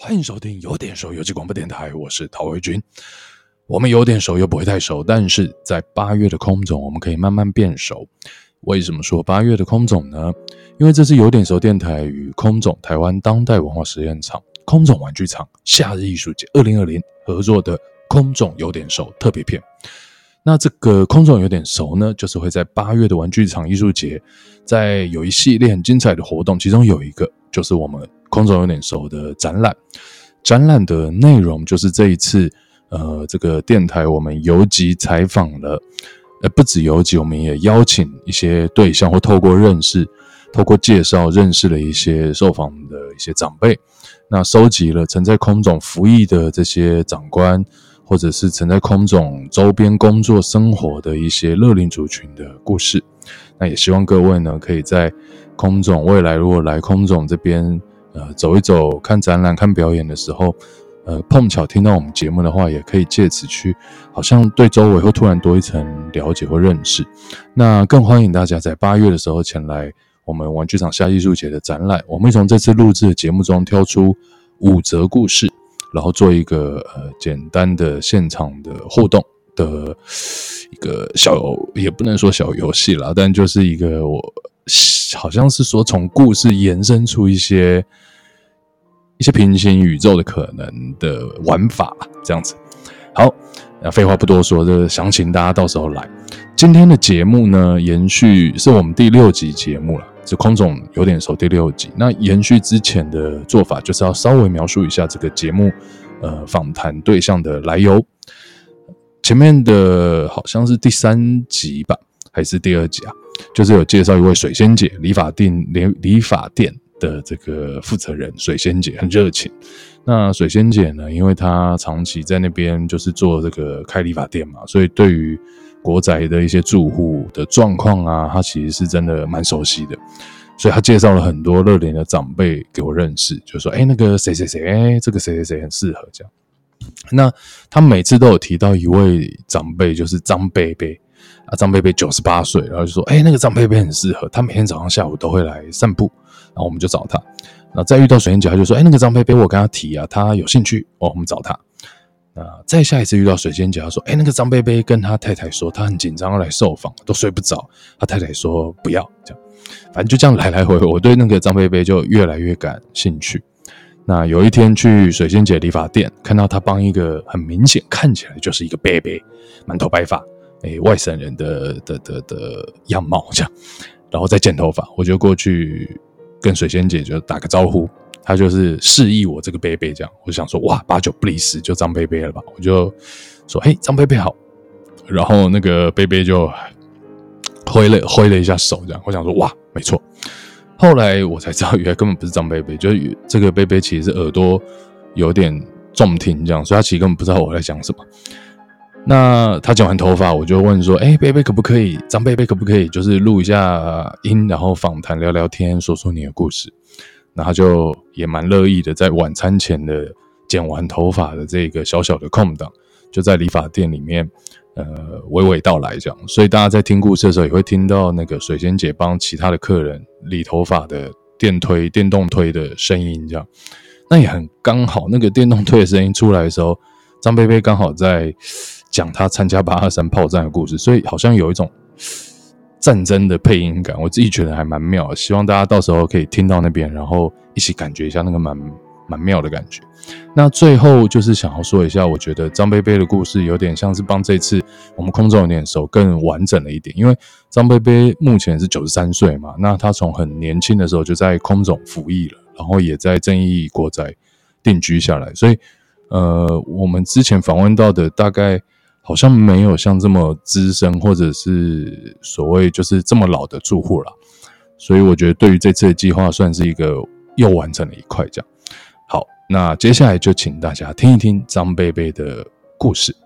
欢迎收听有点熟游戏广播电台，我是陶维军。我们有点熟又不会太熟，但是在八月的空总，我们可以慢慢变熟。为什么说八月的空总呢？因为这是有点熟电台与空总台湾当代文化实验场、空总玩具厂夏日艺术节二零二零合作的空总有点熟特别篇。那这个空总有点熟呢，就是会在八月的玩具厂艺术节，在有一系列很精彩的活动，其中有一个就是我们。空总有点熟的展览，展览的内容就是这一次，呃，这个电台我们游集采访了，呃，不止游集，我们也邀请一些对象，或透过认识、透过介绍认识了一些受访的一些长辈，那收集了曾在空总服役的这些长官，或者是曾在空总周边工作生活的一些乐龄族群的故事，那也希望各位呢，可以在空总未来如果来空总这边。呃，走一走，看展览、看表演的时候，呃，碰巧听到我们节目的话，也可以借此去，好像对周围会突然多一层了解或认识。那更欢迎大家在八月的时候前来我们玩具厂下艺术节的展览。我们从这次录制的节目中挑出五则故事，然后做一个呃简单的现场的互动的一个小，也不能说小游戏啦，但就是一个我。好像是说从故事延伸出一些一些平行宇宙的可能的玩法，这样子。好，那废话不多说，这个详情大家到时候来。今天的节目呢，延续是我们第六集节目了，是空总有点熟第六集。那延续之前的做法，就是要稍微描述一下这个节目呃访谈对象的来由。前面的好像是第三集吧，还是第二集啊？就是有介绍一位水仙姐理发店理理发店的这个负责人，水仙姐很热情。那水仙姐呢，因为她长期在那边就是做这个开理发店嘛，所以对于国宅的一些住户的状况啊，她其实是真的蛮熟悉的。所以她介绍了很多乐龄的长辈给我认识，就说：“哎，那个谁谁谁，哎，这个谁谁谁很适合这样。”那她每次都有提到一位长辈，就是张贝贝。啊，张贝贝九十八岁，然后就说：“哎、那个张贝贝很适合，他每天早上下午都会来散步。”然后我们就找他。然后再遇到水仙姐，他就说：“哎、那个张贝贝，我跟他提啊，他有兴趣哦，我们找他。”那，再下一次遇到水仙姐，他说：“哎、那个张贝贝跟他太太说，他很紧张要来受访，都睡不着。他太太说不要，这样，反正就这样来来回回，我对那个张贝贝就越来越感兴趣。那有一天去水仙姐理发店，看到他帮一个很明显看起来就是一个贝贝，满头白发。哎、外省人的的的的样貌这样，然后再剪头发，我就过去跟水仙姐就打个招呼，她就是示意我这个贝贝这样，我想说哇，八九不离十就张贝贝了吧，我就说嘿，张贝贝好，然后那个贝贝就挥了挥了一下手这样，我想说哇，没错，后来我才知道原来根本不是张贝贝，就是这个贝贝其实是耳朵有点重听这样，所以他其实根本不知道我在讲什么。那他剪完头发，我就问说：“哎、欸，贝贝可不可以？张贝贝可不可以？就是录一下音，然后访谈聊聊天，说说你的故事。”然后就也蛮乐意的，在晚餐前的剪完头发的这个小小的空档，就在理发店里面，呃，娓娓道来这样。所以大家在听故事的时候，也会听到那个水仙姐帮其他的客人理头发的电推、电动推的声音这样。那也很刚好，那个电动推的声音出来的时候，张贝贝刚好在。讲他参加八二三炮战的故事，所以好像有一种战争的配音感，我自己觉得还蛮妙。希望大家到时候可以听到那边，然后一起感觉一下那个蛮蛮妙的感觉。那最后就是想要说一下，我觉得张贝贝的故事有点像是帮这次我们空总有点熟更完整了一点，因为张贝贝目前是九十三岁嘛，那他从很年轻的时候就在空总服役了，然后也在正义国宅定居下来，所以呃，我们之前访问到的大概。好像没有像这么资深，或者是所谓就是这么老的住户了，所以我觉得对于这次的计划算是一个又完成了一块。这样，好，那接下来就请大家听一听张贝贝的故事。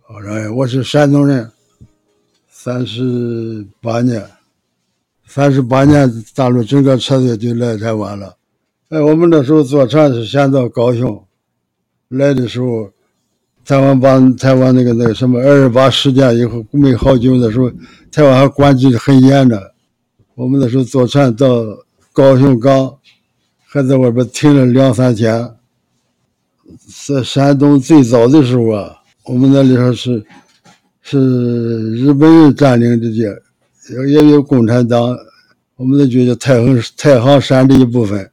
好嘞，我是山东人，三十八年，三十八年大陆整个车队就来台湾了。哎，我们那时候坐船是先到高雄，来的时候，台湾把台湾那个那个什么二十八事件以后没好久的时候，台湾还管制的很严的。我们那时候坐船到高雄港，还在外边停了两三天。在山东最早的时候啊，我们那里头是是日本人占领的地，也也有共产党。我们那就叫太行太行山的一部分。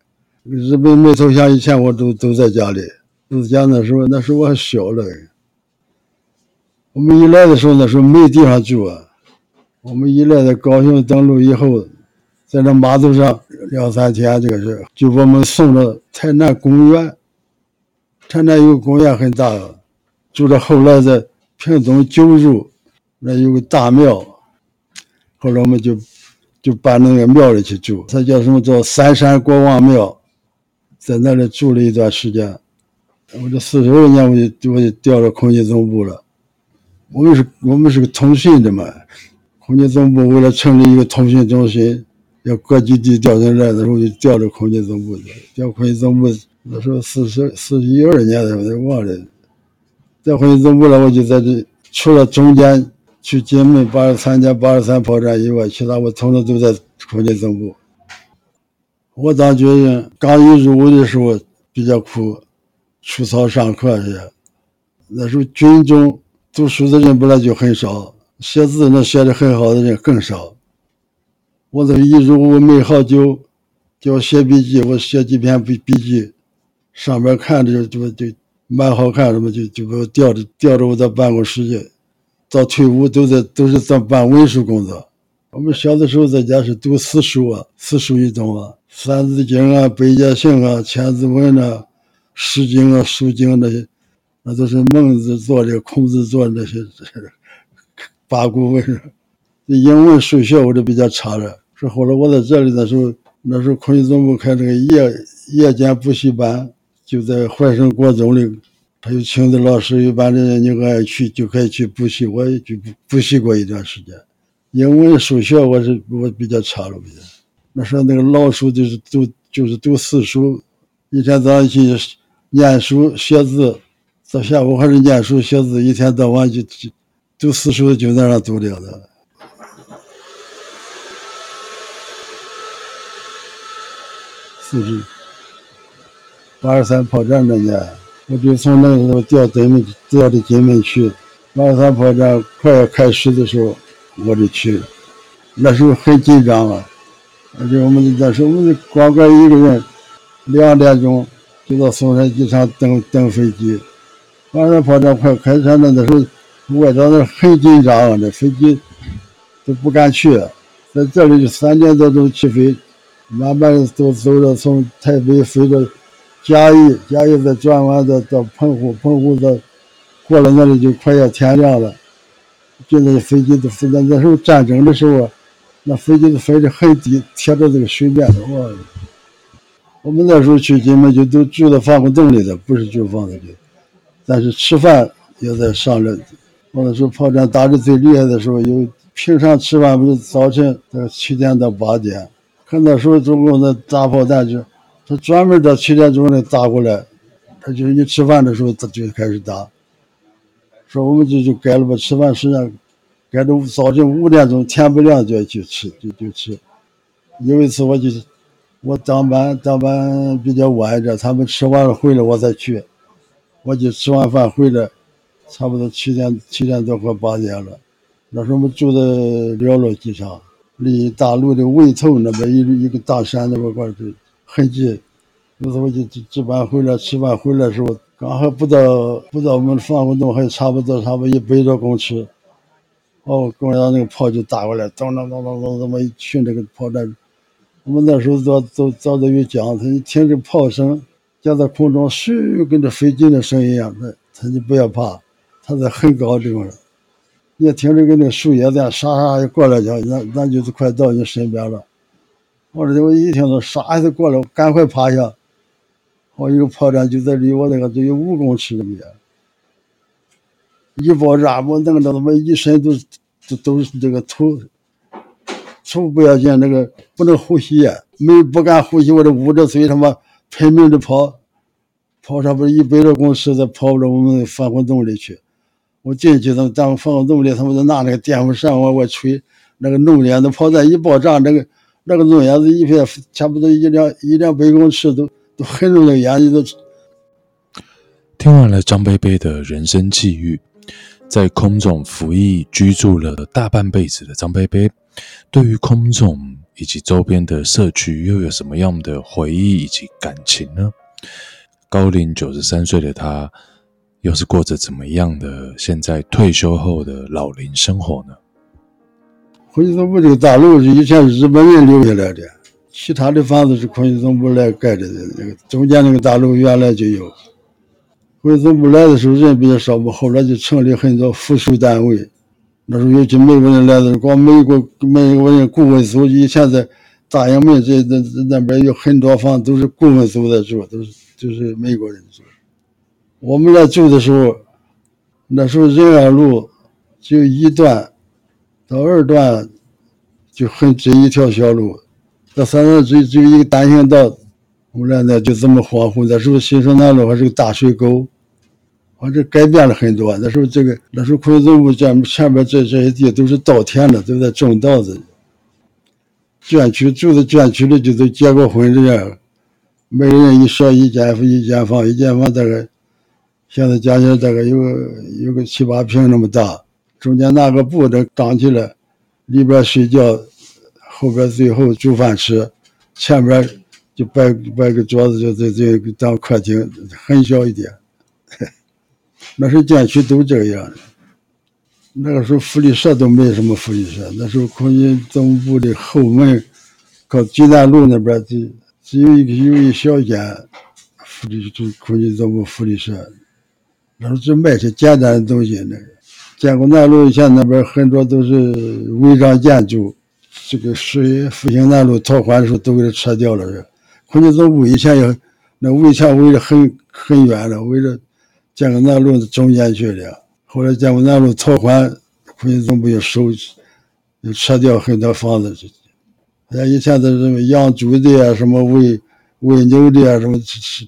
日本没投降以前，我都都在家里。都在家那时候，那时候我还小了。我们一来的时候，那时候没地方住啊。我们一来到高雄登陆以后，在那码头上两三天，这个是就把我们送到台南公园。台南有个公园很大，住着后来在屏东九如那有个大庙，后来我们就就搬那个庙里去住，它叫什么叫三山国王庙，在那里住了一段时间。我这四十二年我就我就调到空军总部了。我们是我们是个通讯的嘛，空军总部为了成立一个通讯中心，要各基地调人来的时候就调到空军总部去，调空军总部。那时候四十四十一二年的，我都忘了。在空军总部了，我就在这，除了中间去金门八十三家、八十三炮战以外，其他我从来都在空军总部。我当军人刚一入伍的时候比较苦，出操上课去。那时候军中读书的人本来就很少，写字能写的很好的人更少。我这一入伍没好久，叫我写笔记，我写几篇笔笔记。上面看着就就蛮好看，什么就就给我调着调着我到办公室去，到退伍都在都是在办文书工作。我们小的时候在家是读四书啊，四书一种啊，《三字经》啊，《百家姓》啊，《千字文》啊，《诗经》啊，《书经》那些，那都是孟子做的，孔子做的那些 八股文。英文、数学我都比较差的。是后来我在这里的时候，那时候空军总部开这个夜夜间补习班。就在怀生国中里，他有请的老师，一般的人你爱去就可以去补习。我也去补习过一段时间，英文、数学我是我比较差了，比较。那时候那个老书就是读就是读四书，一天早上去念书写字，到下午还是念书写字，一天到晚就就读四书就在那读了的。四书。八十三炮战那年，我就从那个时候调金门，调到金门去。八十三炮战快要开始的时候，我就去了。那时候很紧张啊，而且我们那时候我们光哥一个人，两点钟就到松山机场等等飞机。八十三炮战快开战了，那时候外头那很紧张那，飞机都不敢去。在这里就三点多钟起飞，慢慢的都走着从台北飞到。嘉义，嘉义再转弯到到澎湖，澎湖到过了那里就快要天亮了。就那飞机都飞，那那时候战争的时候，那飞机都飞得很低，贴着这个水面的。哇！我们那时候去金门就都住在防空洞里的，不是住房子里。但是吃饭也在上了。我那时候炮战打得最厉害的时候，有平常吃饭不是早晨在七点到八点，可那时候中共的大炮弹就。他专门到七点钟来打过来，他就是你吃饭的时候他就开始打。说我们就就改了吧，吃饭时间改到早晨五点钟天不亮就要去吃，就就吃。有一次我就是我当班当班比较晚一点，他们吃完了回来我才去，我就吃完饭回来，差不多七点七点多快八点了。那时候我们住在辽禄机场，离大陆的尾头那边一一个大山那边块儿很近，有时候我就值值班回来吃饭回来的时候，刚好不到不到我们防空洞，还差不多差不多一百多公尺，哦，共产党那个炮就打过来，咚咚咚咚咚，这么一群这个炮弹，我们那时候早早早都有讲，他一听这炮声，就在空中咻，跟着飞机的声音一样，他他就不要怕，他在很高地方，你听着跟那树叶子沙沙就过来叫，那那就是快到你身边了。我这我一听到啥子过来，赶快趴下。我一个炮弹就在离我那个只有五公尺那么远，一爆炸，我弄得他妈一身都都都是这个土土不要紧，那个不能呼吸，没不敢呼吸，我这捂着嘴他妈拼命的跑，跑差不多一百多公尺，才跑到我们防空洞里去。我进去，他们咱们防空洞里，他们就拿那个电风扇往外吹，那个浓烟的炮弹一爆炸，那个。那个浓烟子一片，差不多一两一两百公尺都都很多的烟都。听完了张贝贝的人生际遇，在空总服役居住了大半辈子的张贝贝，对于空总以及周边的社区又有什么样的回忆以及感情呢？高龄九十三岁的他，又是过着怎么样的现在退休后的老龄生活呢？空军总部这个大楼是以前日本人留下来的，其他的房子是空军总部来盖的。那个中间那个大楼原来就有。回族部来的时候人比较少嘛，后来就成立很多附属单位。那时候尤其美国人来的时候，光美国美国人顾问组以前在大营门这那那边有很多房都是顾问组在住，都是就是美国人住。我们来住的时候，那时候仁爱路就一段到二段就很这一条小路，到三段只只有一个单行道。后来呢就这么荒芜，那时候新生南路还是个大水沟。我这改变了很多。那时候这个那时候空军总部前前边这这些地都是稻田的，都在种稻子。眷区住的眷区的就都结过婚这样，每人一舍一间一间房，一间房大概现在加起来大概有有个七八平那么大，中间拿个布的挡起来，里边睡觉，后边最后煮饭吃，前边就摆摆个桌子就在这当客厅，很小一点。那时候建区都这样，那个时候福利社都没什么福利社。那时候空军总部的后门，靠济南路那边只只有一个有一小间福利，就空军总部福利社。那时候只卖些简单的东西。那个建国南路以前那边很多都是违章建筑，这个属于复兴南路拓宽的时候都给它拆掉了。空军总部以前也那围墙围得很很远了，围着。建国南路的中间去了，后来建国南路拓宽，空军总部又收，又拆掉很多房子。像以前的什么养猪的啊，什么喂喂牛的啊，什么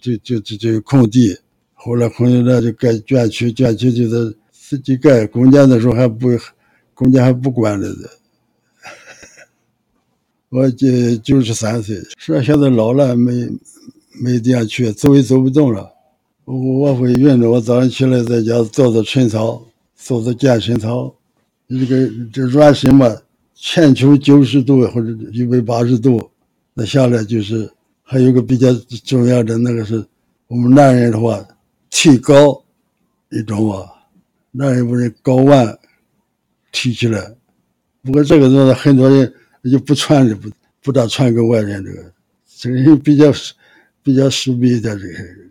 就就就就空地。后来空军那就盖眷区，眷区就在自己盖。公家的时候还不，公家还不管了的。我就九十三岁，是现在老了，没没地方去，走也走不动了。我我会运动，我早上起来在家做做晨操，做做健身操。这个这软身嘛，前球九十度或者一百八十度，那下来就是还有个比较重要的那个是我们男人的话，提高，你懂吧？男人不是睾丸提起来。不过这个东西很多人就不传的，不不大传给外人这个，这个人比较比较私密的这个。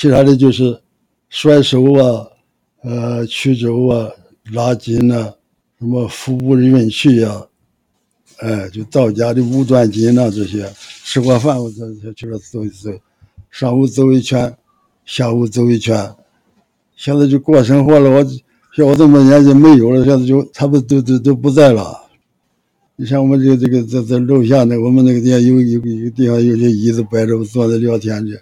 其他的就是甩手啊，呃，曲肘啊，拉筋呐、啊，什么腹部的运气呀，哎，就道家的五段锦呐这些。吃过饭我再再去那走一走，上午走一圈，下午走一圈。现在就过生活了，我像我这么年纪没有了，现在就差不多都都都不在了。你像我们这个这个在在楼下那，我们那个地方有有个有个地方有些椅子摆着，坐着聊天去。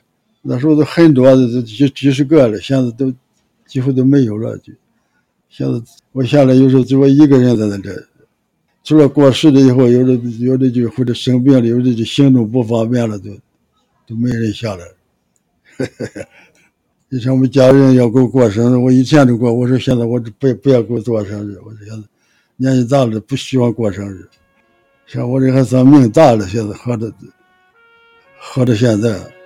那时候都很多的，都几几十个了，现在都几乎都没有了。就现在我下来有时候就我一个人在那里，除了过世了以后，有的有的就或者生病了，有的就行动不方便了，都都没人下来。以前我们家人要给我过生日，我以前都过，我说现在我不不要给我做生日，我说现在年纪大了不希望过生日。像我这还算命大了，现在活着活到现在。